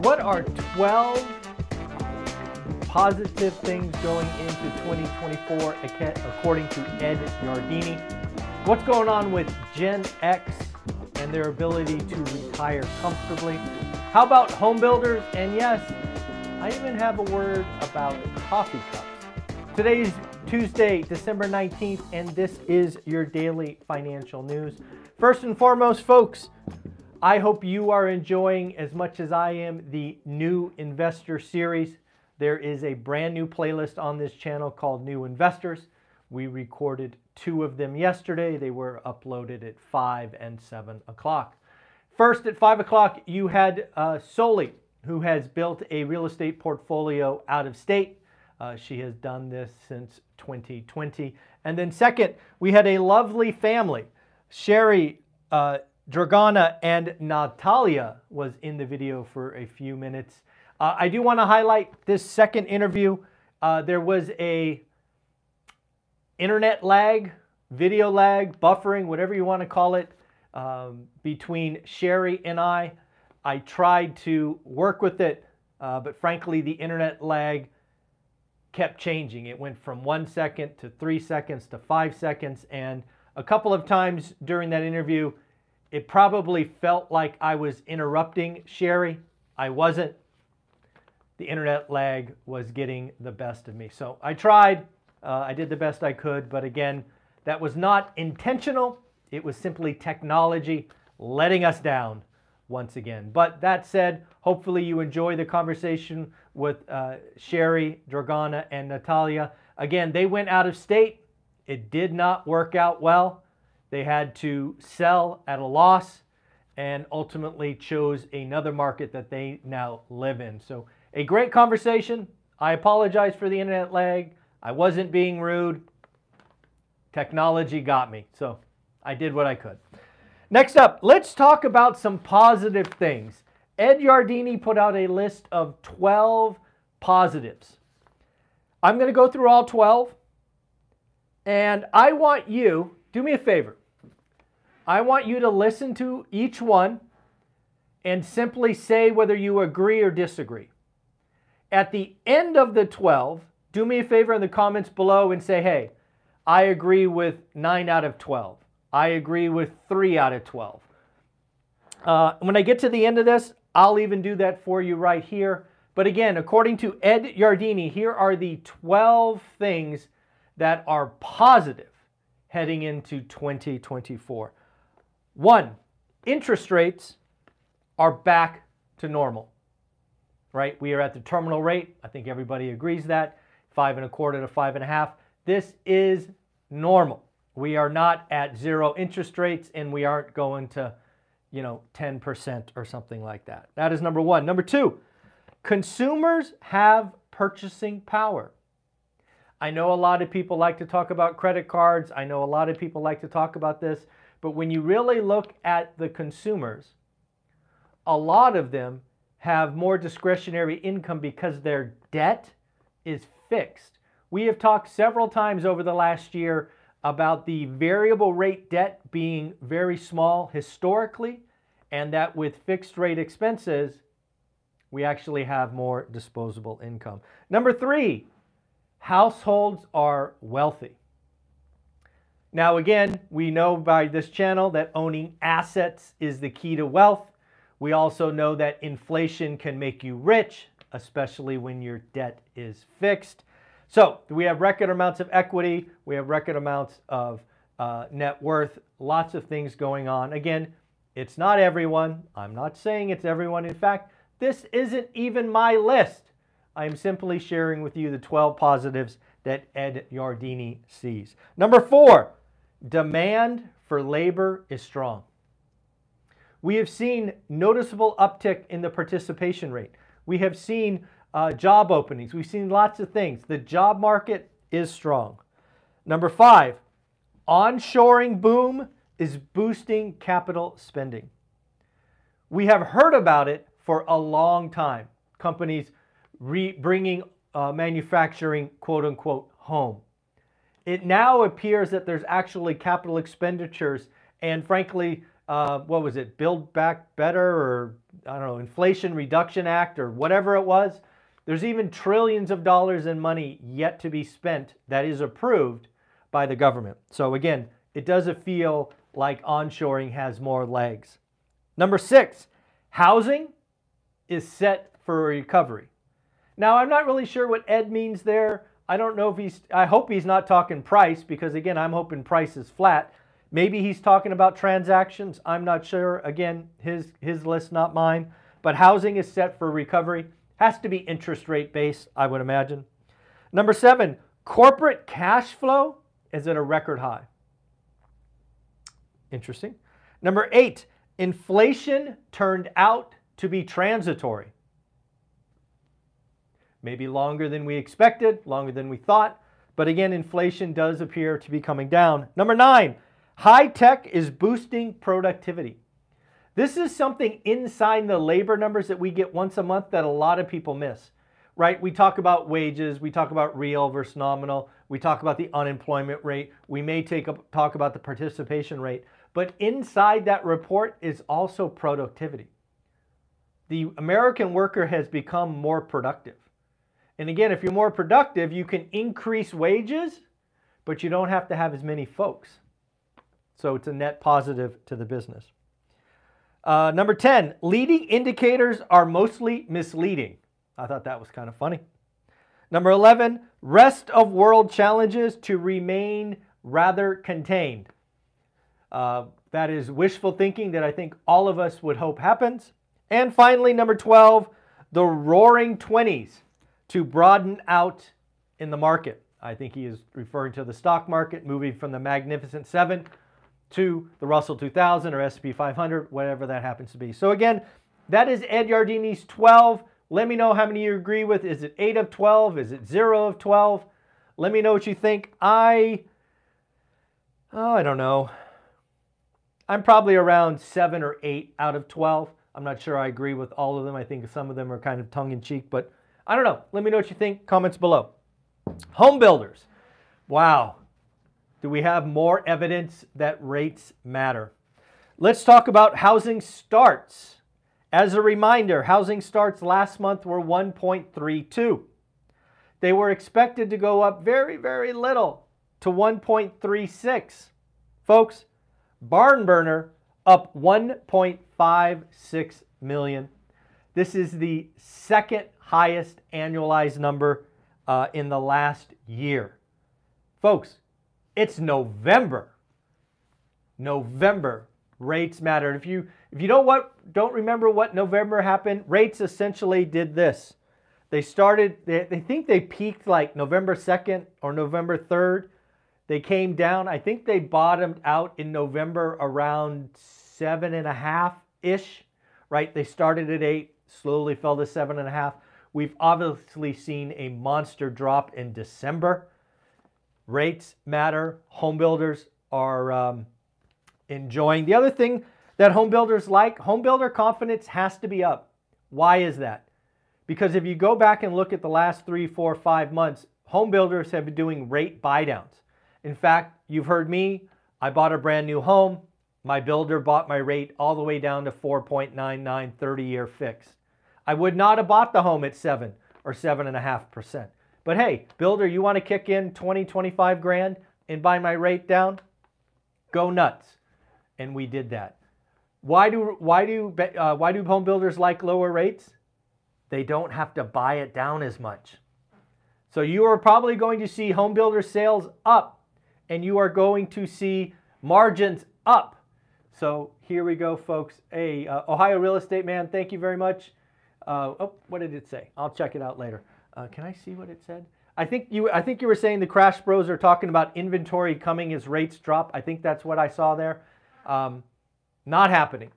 What are 12 positive things going into 2024 according to Ed Yardeni? What's going on with Gen X and their ability to retire comfortably? How about home builders? And yes, I even have a word about coffee cups. Today's Tuesday, December 19th, and this is your daily financial news. First and foremost, folks, I hope you are enjoying as much as I am the new investor series. There is a brand new playlist on this channel called New Investors. We recorded two of them yesterday. They were uploaded at 5 and 7 o'clock. First, at 5 o'clock, you had uh, Soli, who has built a real estate portfolio out of state. Uh, she has done this since 2020. And then, second, we had a lovely family. Sherry uh, Dragana and Natalia was in the video for a few minutes. Uh, I do want to highlight this second interview. Uh, there was a internet lag, video lag, buffering, whatever you want to call it, um, between Sherry and I. I tried to work with it, uh, but frankly, the internet lag kept changing. It went from one second to three seconds to five seconds. And a couple of times during that interview, it probably felt like I was interrupting Sherry. I wasn't. The internet lag was getting the best of me. So I tried. Uh, I did the best I could. But again, that was not intentional. It was simply technology letting us down once again. But that said, hopefully you enjoy the conversation with uh, Sherry, Dragana, and Natalia. Again, they went out of state. It did not work out well. They had to sell at a loss and ultimately chose another market that they now live in. So, a great conversation. I apologize for the internet lag. I wasn't being rude. Technology got me. So, I did what I could. Next up, let's talk about some positive things. Ed Yardeni put out a list of 12 positives. I'm going to go through all 12, and I want you, do me a favor, I want you to listen to each one and simply say whether you agree or disagree. At the end of the 12, do me a favor in the comments below and say, hey, I agree with 9 out of 12. I agree with 3 out of 12. Uh, when I get to the end of this, I'll even do that for you right here. But again, according to Ed Yardeni, here are the 12 things that are positive heading into 2024. One, interest rates are back to normal, right? We are at the terminal rate. I think everybody agrees that five and a quarter to five and a half. This is normal. We are not at zero interest rates and we aren't going to, you know, 10% or something like that. That is number one. Number two, consumers have purchasing power. I know a lot of people like to talk about credit cards. I know a lot of people like to talk about this. But when you really look at the consumers, a lot of them have more discretionary income because their debt is fixed. We have talked several times over the last year about the variable rate debt being very small historically, and that with fixed rate expenses, we actually have more disposable income. Number three, households are wealthy. Now, again, we know by this channel that owning assets is the key to wealth. We also know that inflation can make you rich, especially when your debt is fixed. So we have record amounts of equity, we have record amounts of uh, net worth, lots of things going on. Again, it's not everyone. I'm not saying it's everyone. In fact, this isn't even my list. I am simply sharing with you the 12 positives that Ed Yardeni sees. Number four, Demand for labor is strong. We have seen noticeable uptick in the participation rate. We have seen uh, job openings. We've seen lots of things. The job market is strong. Number five, onshoring boom is boosting capital spending. We have heard about it for a long time. Companies bringing uh, manufacturing, quote unquote, home. It now appears that there's actually capital expenditures and, frankly, uh, what was it, Build Back Better or I don't know, Inflation Reduction Act or whatever it was. There's even trillions of dollars in money yet to be spent that is approved by the government. So, again, it doesn't feel like onshoring has more legs. Number six, housing is set for recovery. Now, I'm not really sure what Ed means there. I don't know if he's, I hope he's not talking price because, again, I'm hoping price is flat. Maybe he's talking about transactions. I'm not sure. Again, his, his list, not mine. But housing is set for recovery. Has to be interest rate based, I would imagine. Number seven, corporate cash flow is at a record high. Interesting. Number eight, inflation turned out to be transitory. Maybe longer than we expected, longer than we thought. But again, inflation does appear to be coming down. Number nine, high tech is boosting productivity. This is something inside the labor numbers that we get once a month that a lot of people miss, right? We talk about wages, we talk about real versus nominal, we talk about the unemployment rate, we may take up, talk about the participation rate, but inside that report is also productivity. The American worker has become more productive. And again, if you're more productive, you can increase wages, but you don't have to have as many folks. So it's a net positive to the business. Uh, number 10, leading indicators are mostly misleading. I thought that was kind of funny. Number 11, rest of world challenges to remain rather contained. Uh, that is wishful thinking that I think all of us would hope happens. And finally, number 12, the roaring 20s to broaden out in the market. I think he is referring to the stock market, moving from the Magnificent Seven to the Russell 2000 or SP 500, whatever that happens to be. So again, that is Ed Yardeni's 12. Let me know how many you agree with. Is it 8 of 12? Is it 0 of 12? Let me know what you think. I, oh, I don't know. I'm probably around 7 or 8 out of 12. I'm not sure I agree with all of them. I think some of them are kind of tongue in cheek, but I don't know. Let me know what you think. Comments below. Home builders. Wow. Do we have more evidence that rates matter? Let's talk about housing starts. As a reminder, housing starts last month were 1.32. They were expected to go up very, very little to 1.36. Folks, barn burner up 1.56 million. This is the second highest annualized number uh, in the last year. Folks, it's November. November rates matter. If you if you don't what don't remember what November happened, rates essentially did this. They started they, they think they peaked like November 2nd or November 3rd. They came down. I think they bottomed out in November around seven and a half ish. Right? They started at eight, slowly fell to seven and a half. We've obviously seen a monster drop in December. Rates matter. Home builders are um, enjoying. The other thing that home builders like, home builder confidence has to be up. Why is that? Because if you go back and look at the last three, four, five months, home builders have been doing rate buydowns. In fact, you've heard me, I bought a brand new home. My builder bought my rate all the way down to 4.99 30 year fixed. I would not have bought the home at 7 or 7.5%. But hey, builder, you want to kick in 20, 25 grand and buy my rate down? Go nuts. And we did that. Why do, why do, uh, why do home builders like lower rates? They don't have to buy it down as much. So you are probably going to see home builder sales up and you are going to see margins up. So here we go, folks. Hey, uh, Ohio Real Estate Man, thank you very much. Uh, oh, what did it say? I'll check it out later. Uh, can I see what it said? I think you. I think you were saying the Crash Bros are talking about inventory coming as rates drop. I think that's what I saw there. Um, not happening.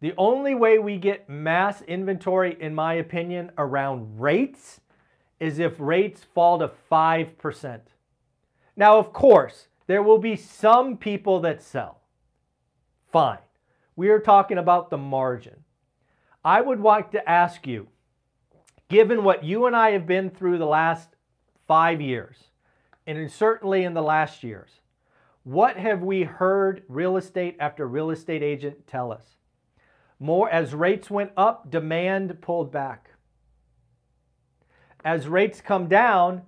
The only way we get mass inventory, in my opinion, around rates is if rates fall to 5%. Now, of course, there will be some people that sell. Fine. We are talking about the margin. I would like to ask you, given what you and I have been through the last five years, and certainly in the last years, what have we heard real estate after real estate agent tell us? More as rates went up, demand pulled back. As rates come down,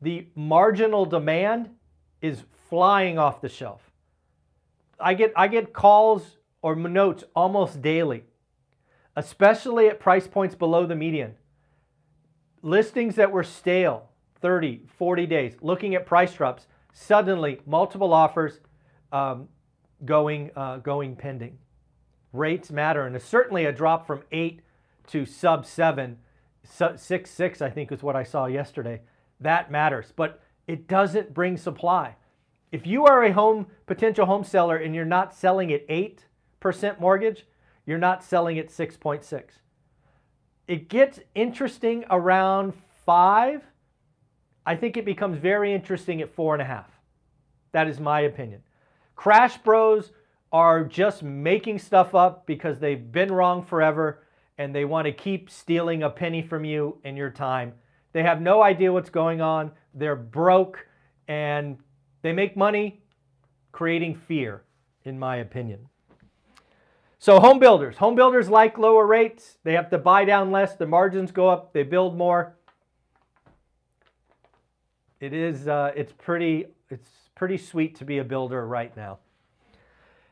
the marginal demand is flying off the shelf. I get I get calls or notes almost daily, especially at price points below the median. Listings that were stale 30, 40 days, looking at price drops, suddenly multiple offers um, going, uh, going pending. Rates matter, and it's certainly a drop from eight to sub seven, six, six, I think is what I saw yesterday. That matters, but it doesn't bring supply. If you are a home potential home seller and you're not selling at 8% mortgage, you're not selling at 6.6. It gets interesting around 5. I think it becomes very interesting at 4.5. That is my opinion. Crash Bros are just making stuff up because they've been wrong forever and they want to keep stealing a penny from you and your time. They have no idea what's going on. They're broke and they make money creating fear, in my opinion. So home builders, home builders like lower rates. They have to buy down less. The margins go up. They build more. It is. Uh, it's pretty. It's pretty sweet to be a builder right now.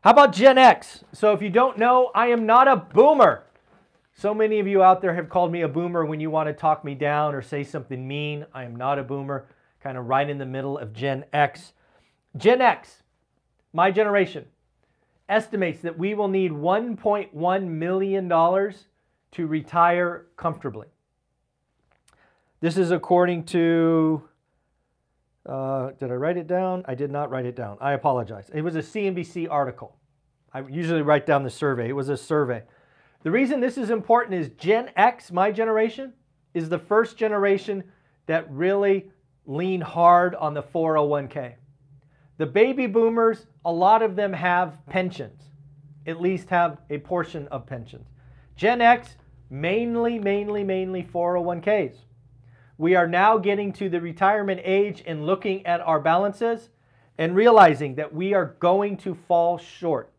How about Gen X? So if you don't know, I am not a boomer. So many of you out there have called me a boomer when you want to talk me down or say something mean. I am not a boomer. Kind of right in the middle of Gen X. Gen X, my generation, estimates that we will need $1.1 million to retire comfortably. This is according to, uh, did I write it down? I did not write it down. I apologize. It was a CNBC article. I usually write down the survey. It was a survey. The reason this is important is Gen X, my generation, is the first generation that really lean hard on the 401k. The baby boomers, a lot of them have pensions, at least have a portion of pensions. Gen X, mainly, mainly, mainly 401ks. We are now getting to the retirement age and looking at our balances and realizing that we are going to fall short.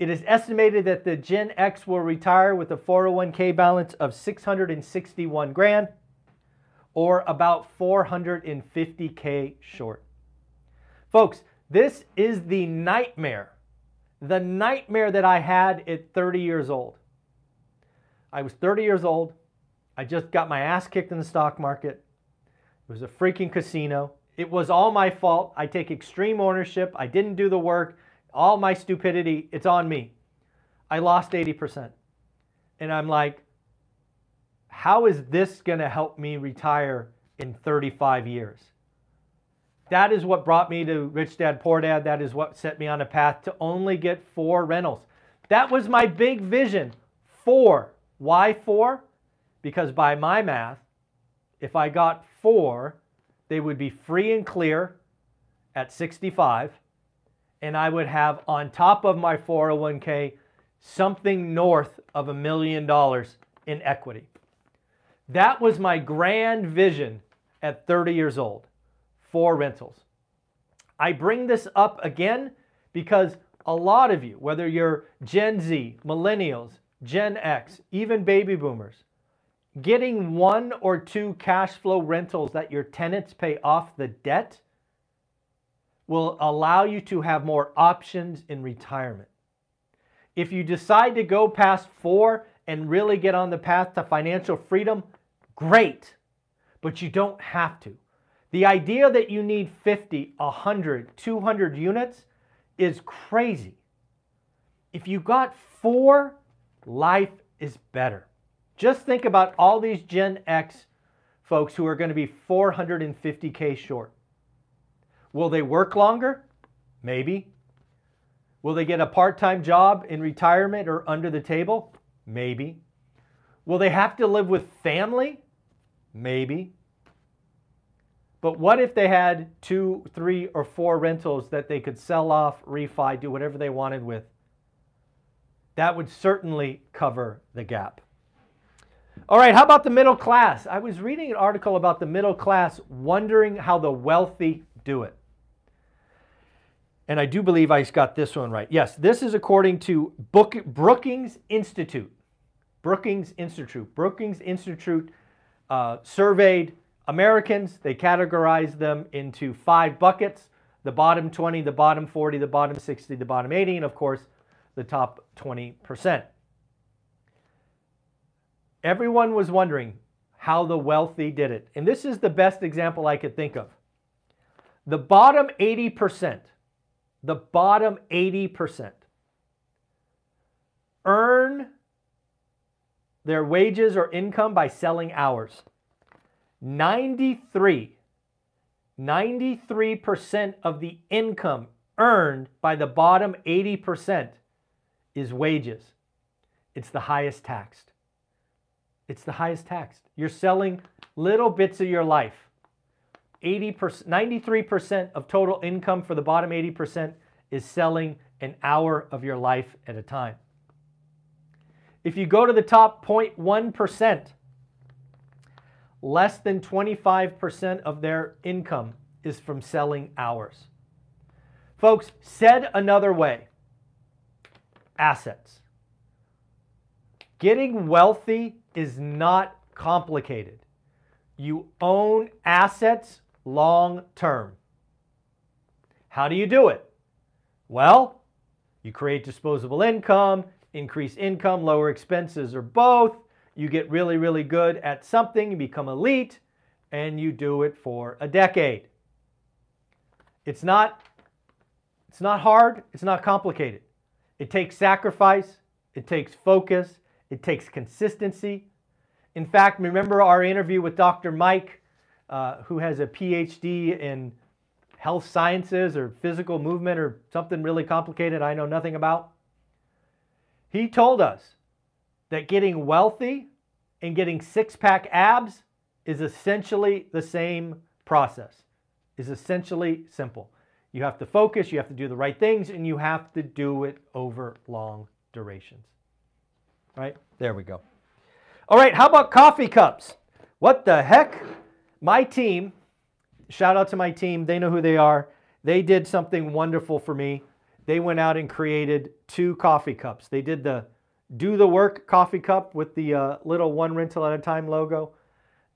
It is estimated that the Gen X will retire with a 401k balance of 661 grand or about 450k short. Folks, this is the nightmare, the nightmare that I had at 30 years old. I was 30 years old. I just got my ass kicked in the stock market. It was a freaking casino. It was all my fault. I take extreme ownership. I didn't do the work. All my stupidity, it's on me. I lost 80%. And I'm like, how is this going to help me retire in 35 years? That is what brought me to Rich Dad Poor Dad. That is what set me on a path to only get four rentals. That was my big vision. Four. Why four? Because by my math, if I got four, they would be free and clear at 65, and I would have on top of my 401k something north of a million dollars in equity. That was my grand vision at 30 years old for rentals. I bring this up again because a lot of you, whether you're Gen Z, millennials, Gen X, even baby boomers, getting one or two cash flow rentals that your tenants pay off the debt will allow you to have more options in retirement. If you decide to go past four and really get on the path to financial freedom, great, but you don't have to. The idea that you need 50, 100, 200 units is crazy. If you got four, life is better. Just think about all these Gen X folks who are going to be 450K short. Will they work longer? Maybe. Will they get a part time job in retirement or under the table? Maybe. Will they have to live with family? Maybe. But what if they had two, three, or four rentals that they could sell off, refi, do whatever they wanted with? That would certainly cover the gap. All right, how about the middle class? I was reading an article about the middle class wondering how the wealthy do it. And I do believe I got this one right. Yes, this is according to Book, Brookings Institute. Brookings Institute. Brookings Institute uh, surveyed Americans. They categorize them into five buckets the bottom 20, the bottom 40, the bottom 60, the bottom 80, and of course, the top 20%. Everyone was wondering how the wealthy did it. And this is the best example I could think of. The bottom 80%, the bottom 80% earn their wages or income by selling hours. 93, 93% of the income earned by the bottom 80% is wages. It's the highest taxed. It's the highest taxed. You're selling little bits of your life. 80%, 93% of total income for the bottom 80% is selling an hour of your life at a time. If you go to the top 0.1%, less than 25% of their income is from selling hours. Folks, said another way, assets. Getting wealthy is not complicated. You own assets long term. How do you do it? Well, you create disposable income, increase income, lower expenses, or both. You get really, really good at something, you become elite, and you do it for a decade. It's not, it's not hard, it's not complicated. It takes sacrifice, it takes focus, it takes consistency. In fact, remember our interview with Dr. Mike, uh, who has a PhD in health sciences or physical movement or something really complicated I know nothing about? He told us that getting wealthy and getting six pack abs is essentially the same process, is essentially simple. You have to focus, you have to do the right things, and you have to do it over long durations. Right? There we go. All right, how about coffee cups? What the heck? My team, shout out to my team, they know who they are. They did something wonderful for me. They went out and created two coffee cups. They did the do the work coffee cup with the uh, little one rental at a time logo.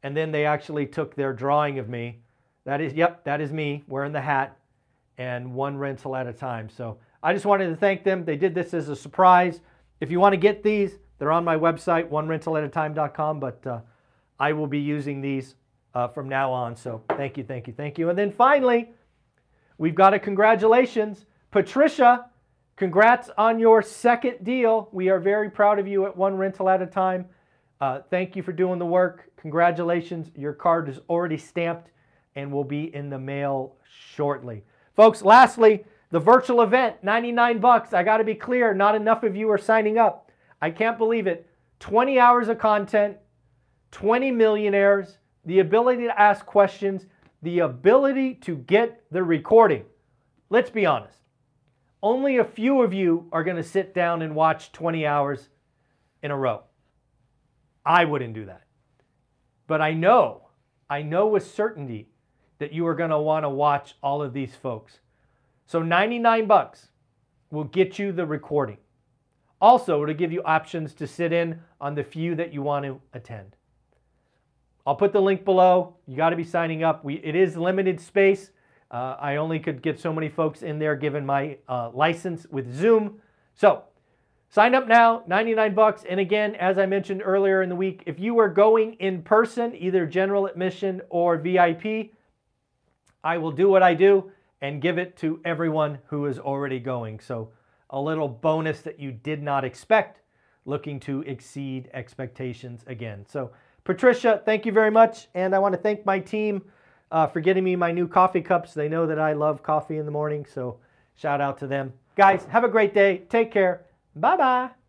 And then they actually took their drawing of me. That is, yep, that is me wearing the hat and one rental at a time. So I just wanted to thank them. They did this as a surprise. If you want to get these, they're on my website, onerentalatatime.com, but uh, I will be using these uh, from now on. So thank you, thank you, thank you. And then finally, we've got a congratulations. Patricia, congrats on your second deal. We are very proud of you at One Rental at a Time. Uh, thank you for doing the work. Congratulations. Your card is already stamped and will be in the mail shortly. Folks, lastly, the virtual event, 99 bucks. I got to be clear, not enough of you are signing up. I can't believe it. 20 hours of content, 20 millionaires, the ability to ask questions, the ability to get the recording. Let's be honest. Only a few of you are going to sit down and watch 20 hours in a row. I wouldn't do that. But I know, I know with certainty that you are going to want to watch all of these folks. So 99 bucks will get you the recording. Also, to give you options to sit in on the few that you want to attend. I'll put the link below. You got to be signing up. We, it is limited space. Uh, I only could get so many folks in there given my uh, license with Zoom. So sign up now, 99 bucks. And again, as I mentioned earlier in the week, if you are going in person, either general admission or VIP, I will do what I do and give it to everyone who is already going. So a little bonus that you did not expect, looking to exceed expectations again. So Patricia, thank you very much. And I want to thank my team uh, for getting me my new coffee cups. They know that I love coffee in the morning, so shout out to them. Guys, have a great day. Take care. Bye bye.